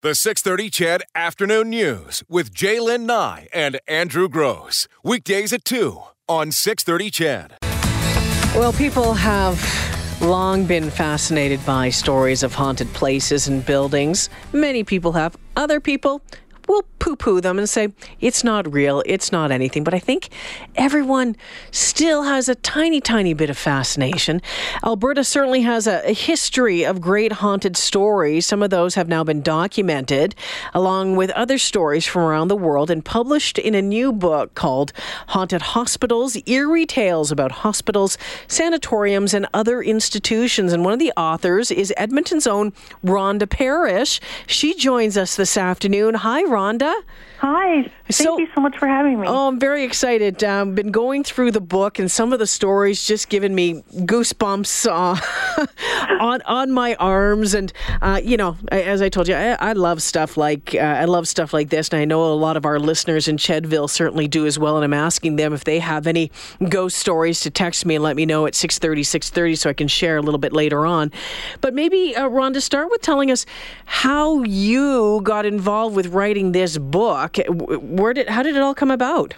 The 630 CHED Afternoon News with J'lyn Nye and Andrew Gross. Weekdays at 2 on 630 CHED. Well, people have long been fascinated by stories of haunted places and buildings. Many people have. Other people will poo poo them and say, it's not real, it's not anything. But I think everyone still has a tiny, tiny bit of fascination. Alberta certainly has a, a history of great haunted stories. Some of those have now been documented, along with other stories from around the world, and published in a new book called Haunted Hospitals Eerie Tales about Hospitals, Sanatoriums, and Other Institutions. And one of the authors is Edmonton's own Rhonda Parrish. She joins us this afternoon. Hi, Rhonda. Rhonda. Hi. Thank so, you so much for having me. Oh, I'm very excited. I've um, been going through the book, and some of the stories just given me goosebumps uh, on on my arms. And uh, you know, as I told you, I, I love stuff like uh, I love stuff like this, and I know a lot of our listeners in Chedville certainly do as well. And I'm asking them if they have any ghost stories to text me and let me know at 6:30, 6:30, so I can share a little bit later on. But maybe, uh, Rhonda, start with telling us how you got involved with writing this book. Where did how did it all come about?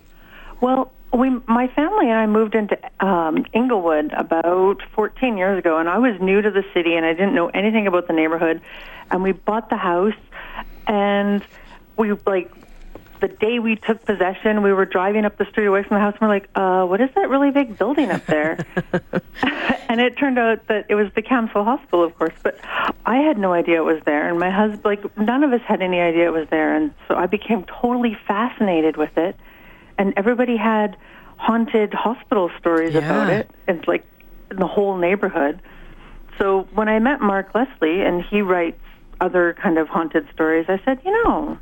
Well, we, my family and I moved into um, Inglewood about 14 years ago, and I was new to the city and I didn't know anything about the neighborhood. And we bought the house, and we like the day we took possession, we were driving up the street away from the house, and we're like, uh, "What is that really big building up there?" and it turned out that it was the Camsell Hospital, of course. But I had no idea it was there, and my husband, like, none of us had any idea it was there, and so I became totally fascinated with it. And everybody had haunted hospital stories yeah. about it. It's like in the whole neighborhood. So when I met Mark Leslie, and he writes other kind of haunted stories, I said, you know.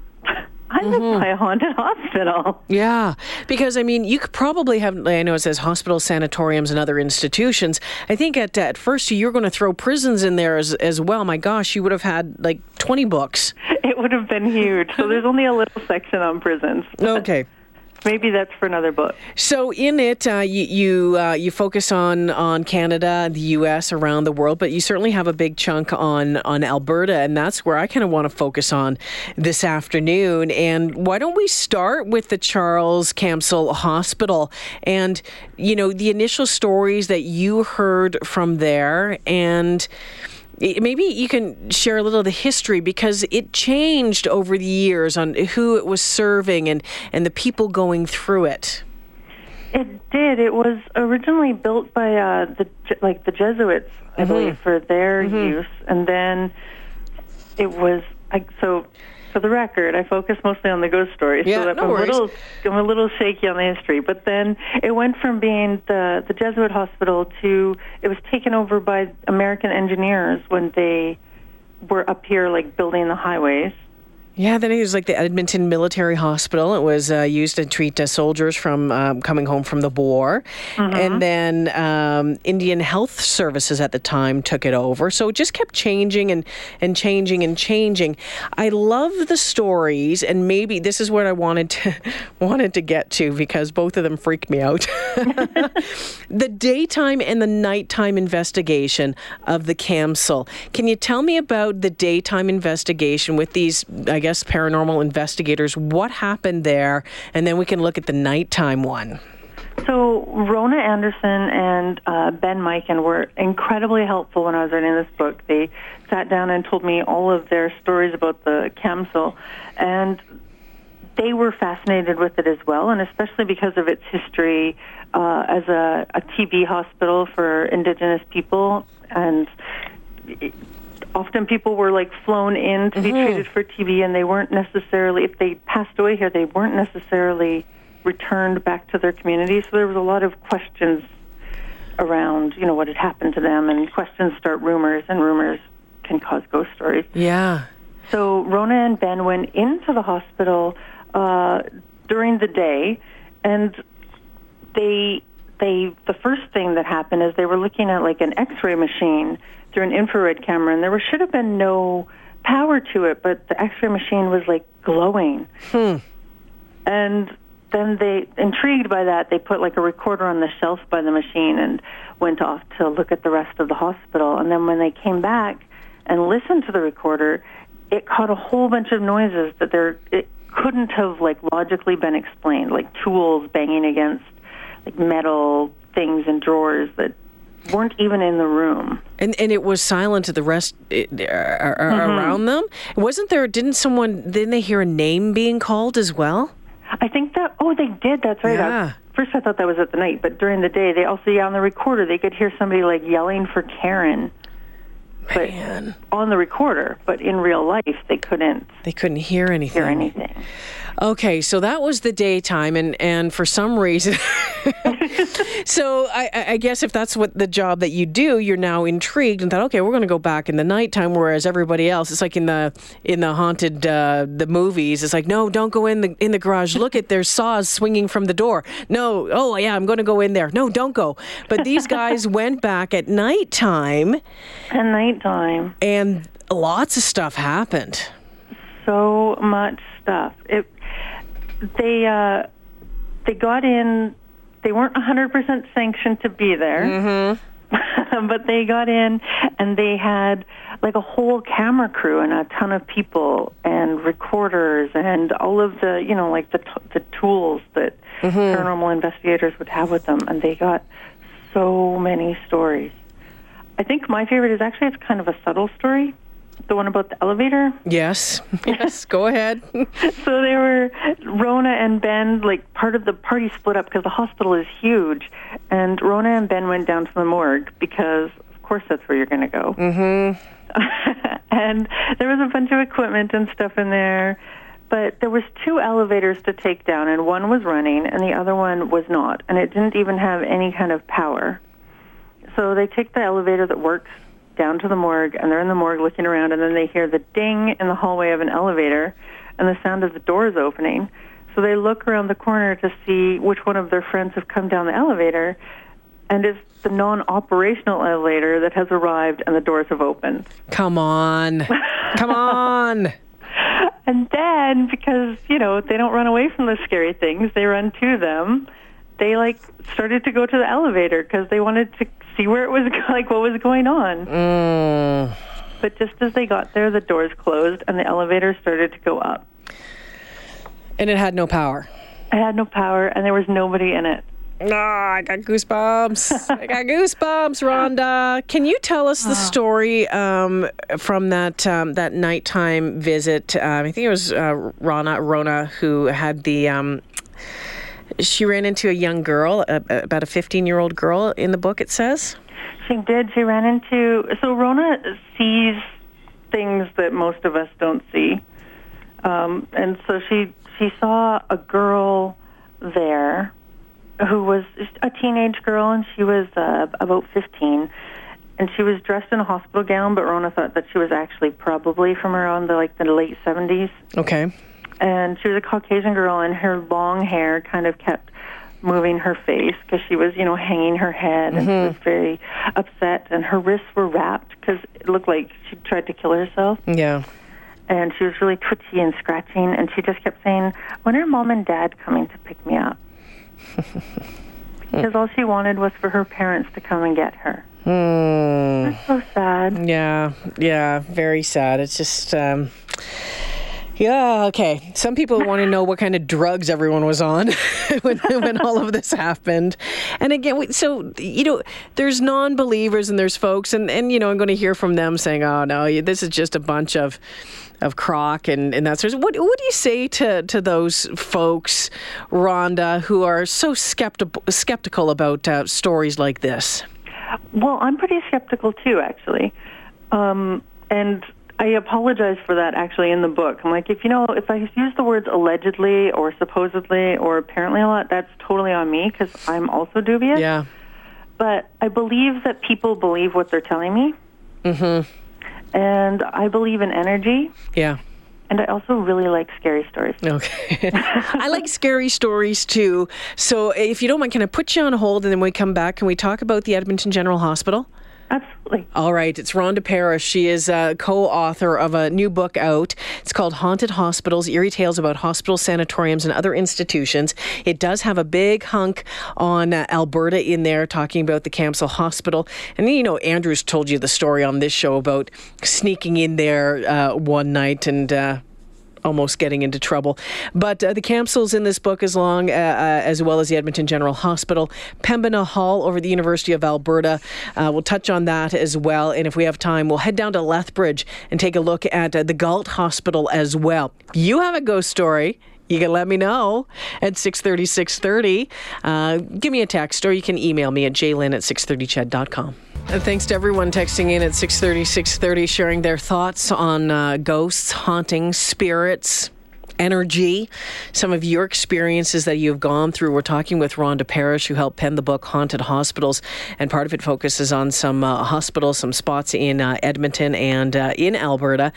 I live mm-hmm. by a haunted hospital. Yeah, because I mean, you could probably have. I know it says hospitals, sanatoriums, and other institutions. I think at at first you were going to throw prisons in there as as well. My gosh, you would have had like twenty books. It would have been huge. so there's only a little section on prisons. Okay. Maybe that's for another book. So in it, uh, you you, uh, you focus on on Canada, the U.S., around the world, but you certainly have a big chunk on on Alberta, and that's where I kind of want to focus on this afternoon. And why don't we start with the Charles Camsell Hospital and you know the initial stories that you heard from there and maybe you can share a little of the history because it changed over the years on who it was serving and, and the people going through it. It did. It was originally built by uh, the like the Jesuits, I mm-hmm. believe, for their mm-hmm. use, and then it was like so for the record, I focus mostly on the ghost stories, yeah, so no I'm worries. a little I'm a little shaky on the history. But then it went from being the the Jesuit hospital to it was taken over by American engineers when they were up here like building the highways. Yeah, then it was like the Edmonton Military Hospital. It was uh, used to treat uh, soldiers from um, coming home from the war. Mm-hmm. And then um, Indian Health Services at the time took it over. So it just kept changing and, and changing and changing. I love the stories, and maybe this is what I wanted to wanted to get to because both of them freaked me out. the daytime and the nighttime investigation of the Camsell. Can you tell me about the daytime investigation with these, I guess, guess, paranormal investigators. What happened there? And then we can look at the nighttime one. So Rona Anderson and uh, Ben Mikan were incredibly helpful when I was writing this book. They sat down and told me all of their stories about the Camsell, and they were fascinated with it as well, and especially because of its history uh, as a, a TB hospital for Indigenous people and often people were like flown in to be mm-hmm. treated for TB, and they weren't necessarily, if they passed away here, they weren't necessarily returned back to their community. So there was a lot of questions around, you know, what had happened to them, and questions start rumors, and rumors can cause ghost stories. Yeah. So Rona and Ben went into the hospital uh, during the day, and they they the first thing that happened is they were looking at like an X-ray machine through an infrared camera, and there should have been no power to it, but the X-ray machine was like glowing. Hmm. And then they, intrigued by that, they put like a recorder on the shelf by the machine and went off to look at the rest of the hospital. And then when they came back and listened to the recorder, it caught a whole bunch of noises that there it couldn't have like logically been explained, like tools banging against like metal things and drawers that weren't even in the room. And and it was silent to the rest it, uh, uh, uh mm-hmm. around them. Wasn't there? Didn't someone? Didn't they hear a name being called as well? I think that. Oh, they did. That's right. Yeah. I, first, I thought that was at the night, but during the day, they also yeah on the recorder they could hear somebody like yelling for Karen. But Man. on the recorder, but in real life they couldn't They couldn't hear anything. hear anything. Okay, so that was the daytime, and and for some reason, so I, I guess if that's what the job that you do, you're now intrigued and thought, okay, we're going to go back in the nighttime, whereas everybody else, it's like in the in the haunted uh, the movies, it's like, no, don't go in the in the garage. Look at there's saws swinging from the door. No, oh yeah, I'm going to go in there. No, don't go. But these guys went back at nighttime, At nighttime, and lots of stuff happened. so much stuff. It they uh, they got in. They weren't 100% sanctioned to be there. but they got in and they had like a whole camera crew and a ton of people and recorders and all of the you know like the t- the tools that paranormal investigators would have with them and they got so many stories. I think my favorite is actually it's kind of a subtle story, the one about the elevator. Yes, yes, go ahead. So they were Rona and Ben. Like part of the party split up because the hospital is huge, and Rona and Ben went down to the morgue because, of course, that's where you're going to go. Mm-hmm. and there was a bunch of equipment and stuff in there, but there was two elevators to take down, and one was running, and the other one was not, and it didn't even have any kind of power. So they take the elevator that works down to the morgue, and they're in the morgue looking around, and then they hear the ding in the hallway of an elevator and the sound of the doors opening. So they look around the corner to see which one of their friends have come down the elevator, and it's the non-operational elevator that has arrived and the doors have opened. Come on. Come on. And then, because you know they don't run away from the scary things, they run to them. They like started to go to the elevator because they wanted to see where it was like what was going on. Mm. But just as they got there, the doors closed and the elevator started to go up. And it had no power. It had no power and there was nobody in it. No, I got goosebumps. I got goosebumps, Rhonda. Can you tell us the story um, from that um, that nighttime visit? Um, I think it was uh, Rona, Rona who had the. She ran into a young girl, a, about a 15 year old girl in the book, it says. She did. She ran into. So Rona sees things that most of us don't see, um, and so she she saw a girl there who was a teenage girl, and she was uh, about fifteen, and she was dressed in a hospital gown. But Rona thought that she was actually probably from around the like the late seventies, Okay. And she was a Caucasian girl, and her long hair kind of kept moving her face because she was, you know, hanging her head and she was very upset, and her wrists were wrapped because it looked like she tried to kill herself, Yeah. and she was really twitchy and scratching, and she just kept saying, "When are mom and dad coming to pick me up?" because all she wanted was for her parents to come and get her. Hmm. That's so sad. Yeah, yeah, very sad. It's just, um, yeah, okay. Some people want to know what kind of drugs everyone was on when, when all of this happened. And again, so, you know, there's non believers and there's folks, and, and, you know, I'm going to hear from them saying, oh, no, this is just a bunch of. Of crock and, and that sort of what what do you say to, to those folks, Rhonda, who are so skeptical skeptical about uh, stories like this? Well, I'm pretty skeptical too, actually. Um, and I apologize for that actually in the book. I'm like, if you know, if I use the words allegedly or supposedly or apparently a lot, that's totally on me because I'm also dubious. Yeah. But I believe that people believe what they're telling me. Mm-hmm. And I believe in energy. Yeah. And I also really like scary stories. Okay. I like scary stories too. So if you don't mind, can I put you on hold and then we come back, can we talk about the Edmonton General Hospital? Absolutely. All right, it's Rhonda Parrish. She is a co-author of a new book out. It's called Haunted Hospitals: Eerie Tales about Hospitals, Sanatoriums, and Other Institutions. It does have a big hunk on uh, Alberta in there, talking about the Camsell Hospital. And you know, Andrew's told you the story on this show about sneaking in there uh, one night and. Uh, almost getting into trouble. But uh, the Camsells in this book, as long uh, uh, as well as the Edmonton General Hospital, Pembina Hall over the University of Alberta. Uh, we'll touch on that as well. And if we have time, we'll head down to Lethbridge and take a look at uh, the Galt Hospital as well. You have a ghost story you can let me know at 630, 630. Uh, give me a text or you can email me at jlyn at 630ched.com. And thanks to everyone texting in at 630, 630, sharing their thoughts on uh, ghosts, hauntings, spirits energy, some of your experiences that you've gone through. We're talking with Rhonda Parrish, who helped pen the book Haunted Hospitals, and part of it focuses on some uh, hospitals, some spots in uh, Edmonton and uh, in Alberta.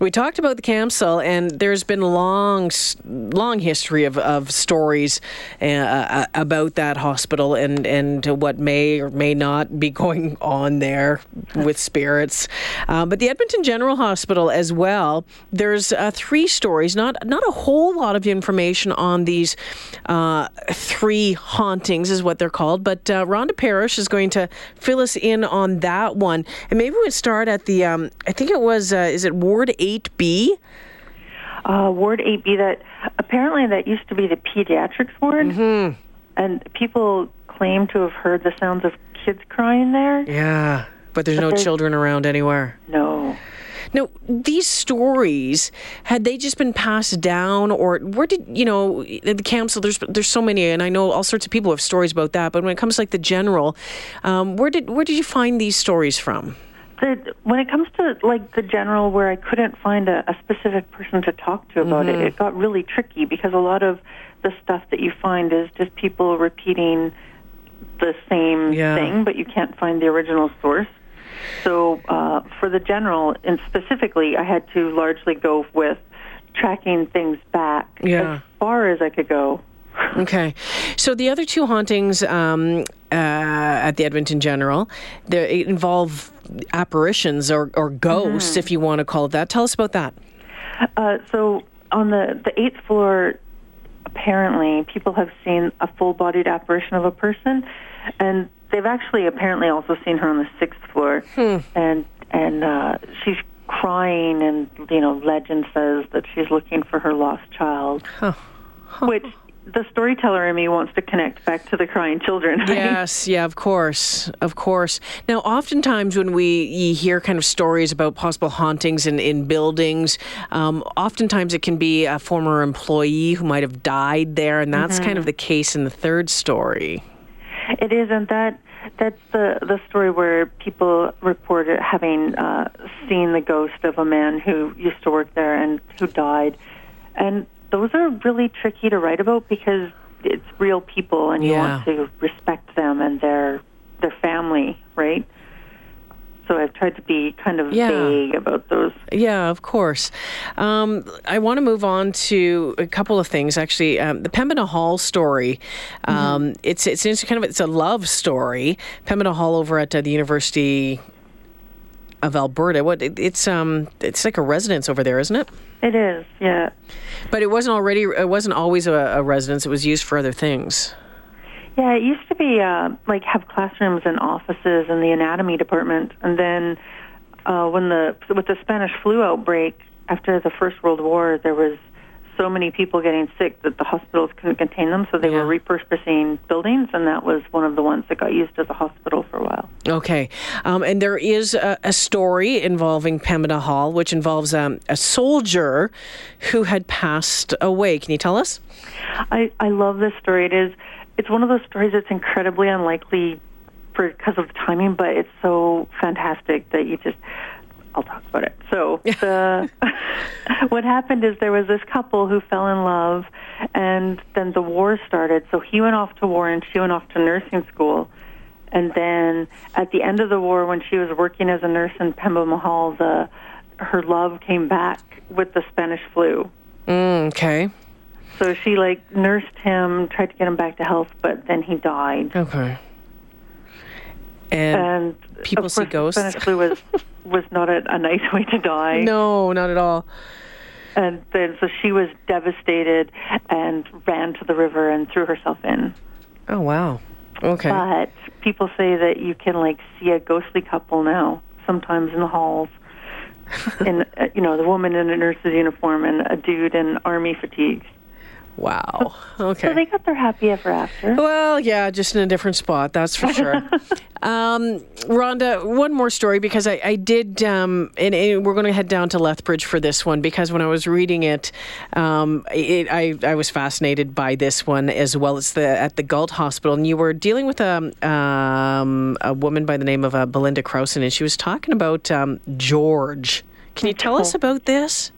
We talked about the Camsell, and there's been long, long history of, of stories uh, uh, about that hospital and, and what may or may not be going on there with spirits. Uh, but the Edmonton General Hospital as well, there's three stories, not not not a whole lot of information on these uh, three hauntings, is what they're called. But uh, Rhonda Parrish is going to fill us in on that one. And maybe we would start at the, um, I think it was, uh, is it Ward 8B? Uh, ward 8B, that apparently that used to be the pediatrics ward. Mm-hmm. And people claim to have heard the sounds of kids crying there. Yeah, but there's but no there's, children around anywhere. No. Now, these stories had they just been passed down, or where did you know the Camsell? There's there's so many, and I know all sorts of people have stories about that. But when it comes to like the general, um, where did where did you find these stories from? The, when it comes to like the general, where I couldn't find a, a specific person to talk to about mm-hmm. it, it got really tricky because a lot of the stuff that you find is just people repeating the same yeah. thing, but you can't find the original source. So uh, for the general, and specifically, I had to largely go with tracking things back yeah. as far as I could go. okay, so the other two hauntings um, uh, at the Edmonton General, they involve apparitions or, or ghosts, mm-hmm. if you want to call it that. Tell us about that. Uh, so on the the eighth floor, apparently people have seen a full-bodied apparition of a person, and they've actually apparently also seen her on the sixth floor, hmm. and and uh, she's crying, and you know, legend says that she's looking for her lost child, huh. Huh. which the storyteller in me wants to connect back to the crying children. Right? Yes, yeah, of course, of course. Now, oftentimes when we hear kind of stories about possible hauntings in, in buildings, um, oftentimes it can be a former employee who might have died there, and that's mm-hmm. kind of the case in the third story. It is, and that that's the the story where people reported having uh, seen the ghost of a man who used to work there and who died, and those are really tricky to write about because it's real people, and you yeah. want to respect them and their their family, right? So I've tried to be kind of yeah. vague about those. Yeah, of course. Um, I want to move on to a couple of things. Actually, um, the Pembina Hall story. Um, mm-hmm. It's it's kind of it's a love story. Pembina Hall over at uh, the University of Alberta. What it, it's um it's like a residence over there, isn't it? It is, yeah. But it wasn't already. It wasn't always a, a residence. It was used for other things. Yeah, it used to be uh, like have classrooms and offices in the anatomy department, and then uh, when the with the Spanish flu outbreak after the First World War, there was so many people getting sick that the hospitals couldn't contain them, so they yeah. were repurposing buildings, and that was one of the ones that got used as a hospital for a while. Okay, um, and there is a, a, story involving Pembina Hall, which involves um, a soldier who had passed away. Can you tell us? I I love this story. It is it's one of those stories that's incredibly unlikely for because of the timing, but it's so fantastic that you just I'll talk about it. So the what happened is there was this couple who fell in love and then the war started. So he went off to war and she went off to nursing school. And then at the end of the war when she was working as a nurse in Pembina Hall, the her love came back with the Spanish flu. Mm, okay. So she like nursed him, tried to get him back to health, but then he died. Okay. And, and people see ghosts. Spanish flu was was not a, a nice way to die. no, not at all. And then so she was devastated and ran to the river and threw herself in. Oh wow. Okay. But people say that you can like see a ghostly couple now sometimes in the halls. in uh, you know the woman in a nurse's uniform and a dude in army fatigues. Wow. Okay. So they got their happy ever after. Well, yeah, just in a different spot, that's for sure. um, Rhonda, one more story because I, I did, um, and, and we're going to head down to Lethbridge for this one because when I was reading it, um, it I, I was fascinated by this one as well. It's the at the Galt Hospital, and you were dealing with a um, a woman by the name of uh, Belinda Crowson, and she was talking about um, George. Can you tell us about this?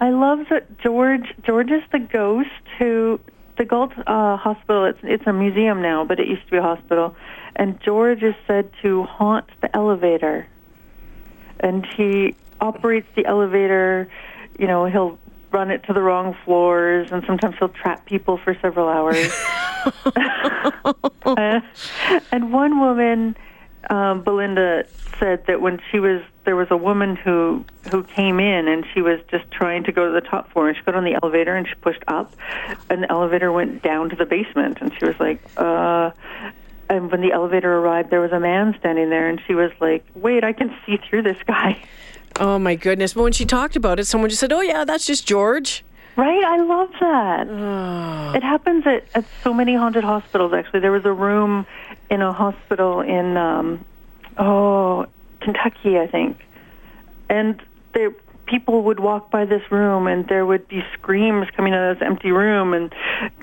I love that George. George is the ghost who the Galt uh, Hospital. It's it's a museum now, but it used to be a hospital. And George is said to haunt the elevator, and he operates the elevator. You know, he'll run it to the wrong floors, and sometimes he'll trap people for several hours. And one woman, um, Belinda, said that when she was there was a woman who who came in and she was just trying to go to the top floor and she got on the elevator and she pushed up and the elevator went down to the basement and she was like uh and when the elevator arrived there was a man standing there and she was like wait i can see through this guy Oh my goodness! But when she talked about it, someone just said, "Oh yeah, that's just George." Right, I love that. It happens at, at so many haunted hospitals. Actually, there was a room in a hospital in um, oh Kentucky, I think, and there people would walk by this room, and there would be screams coming out of this empty room, and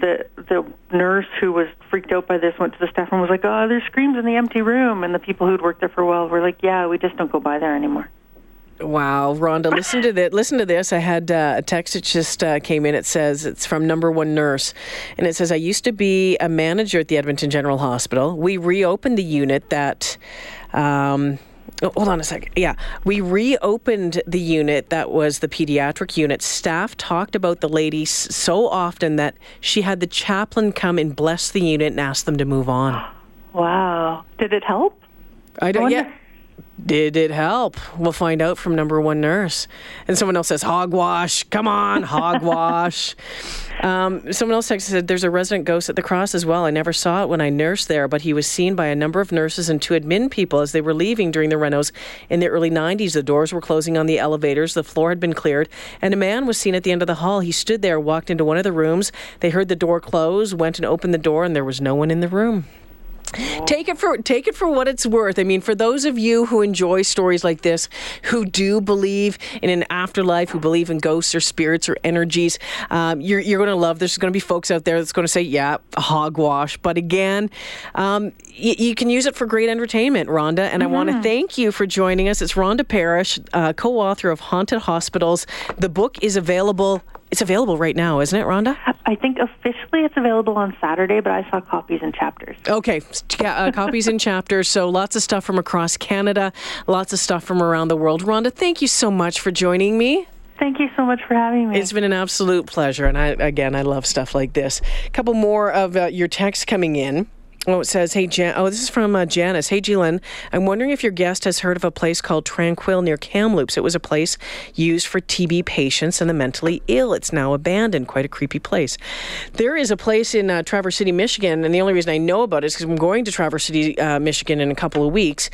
the the nurse who was freaked out by this went to the staff room and was like, "Oh, there's screams in the empty room," and the people who'd worked there for a while were like, "Yeah, we just don't go by there anymore." Wow, Rhonda, listen to this. Listen to this. I had uh, a text that just uh, came in. It says it's from number one nurse, and it says I used to be a manager at the Edmonton General Hospital. We reopened the unit that. Um, oh, hold on a second. Yeah, we reopened the unit that was the pediatric unit. Staff talked about the lady so often that she had the chaplain come and bless the unit and ask them to move on. Wow, did it help? I don't. wonder- Yeah. Did it help? We'll find out from number one nurse. And someone else says, hogwash. Come on, hogwash. um, someone else texted said, there's a resident ghost at the cross as well. I never saw it when I nursed there, but he was seen by a number of nurses and two admin people as they were leaving during the renos in the early 90s. The doors were closing on the elevators, the floor had been cleared, and a man was seen at the end of the hall. He stood there, walked into one of the rooms. They heard the door close, went and opened the door, and there was no one in the room. Take it for take it for what it's worth. I mean, for those of you who enjoy stories like this, who do believe in an afterlife, who believe in ghosts or spirits or energies, um, you're you're going to love. There's going to be folks out there that's going to say, "Yeah, hogwash." But again, um, y- you can use it for great entertainment, Rhonda. And I want to thank you for joining us. It's Rhonda Parrish, uh, co-author of Haunted Hospitals. The book is available. It's available right now, isn't it, Rhonda? I think officially it's available on Saturday, but I saw copies in chapters. Okay, ca- uh, copies in chapters. So lots of stuff from across Canada, lots of stuff from around the world. Rhonda, thank you so much for joining me. Thank you so much for having me. It's been an absolute pleasure, and I again I love stuff like this. A couple more of uh, your texts coming in. Oh, it says, "Hey Jan." Oh, this is from uh, Janice. Hey, Glenn. I'm wondering if your guest has heard of a place called Tranquille near Kamloops. It was a place used for TB patients and the mentally ill. It's now abandoned. Quite a creepy place. There is a place in uh, Traverse City, Michigan, and the only reason I know about it is because I'm going to Traverse City, uh, Michigan, in a couple of weeks,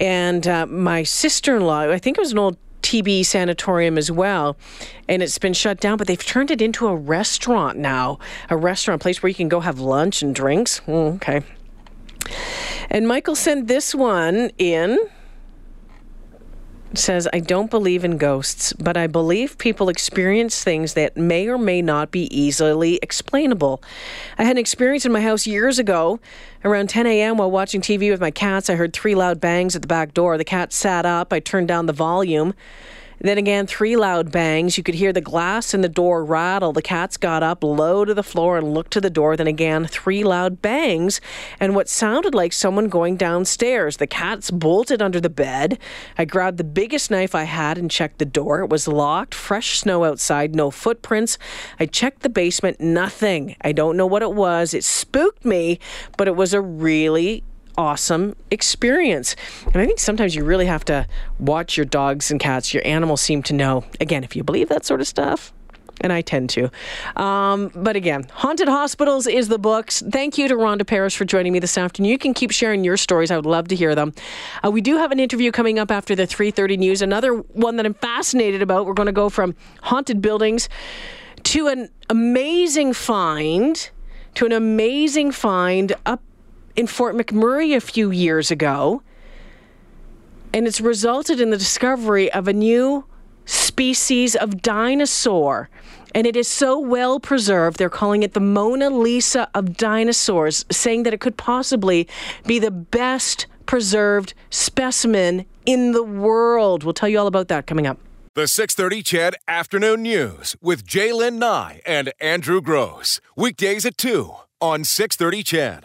and uh, my sister-in-law. I think it was an old TB sanatorium as well, and it's been shut down. But they've turned it into a restaurant now, a restaurant place where you can go have lunch and drinks. Mm, okay. And Michael sent this one in. Says, I don't believe in ghosts, but I believe people experience things that may or may not be easily explainable. I had an experience in my house years ago. Around 10 a.m., while watching TV with my cats, I heard three loud bangs at the back door. The cat sat up. I turned down the volume. Then again, three loud bangs. You could hear the glass in the door rattle. The cats got up low to the floor and looked to the door. Then again, three loud bangs and what sounded like someone going downstairs. The cats bolted under the bed. I grabbed the biggest knife I had and checked the door. It was locked, fresh snow outside, no footprints. I checked the basement, nothing. I don't know what it was. It spooked me, but it was a really awesome experience. And I think sometimes you really have to watch your dogs and cats. Your animals seem to know. Again, if you believe that sort of stuff, and I tend to. Um, but again, Haunted Hospitals is the books. Thank you to Rhonda Parrish for joining me this afternoon. You can keep sharing your stories. I would love to hear them. Uh, we do have an interview coming up after the 3.30 news. Another one that I'm fascinated about. We're going to go from haunted buildings to an amazing find, to an amazing find up in Fort McMurray a few years ago. And it's resulted in the discovery of a new species of dinosaur. And it is so well preserved, they're calling it the Mona Lisa of dinosaurs, saying that it could possibly be the best preserved specimen in the world. We'll tell you all about that coming up. The 630 CHED Afternoon News with J'lyn Nye and Andrew Gross. Weekdays at 2 on 630 CHED.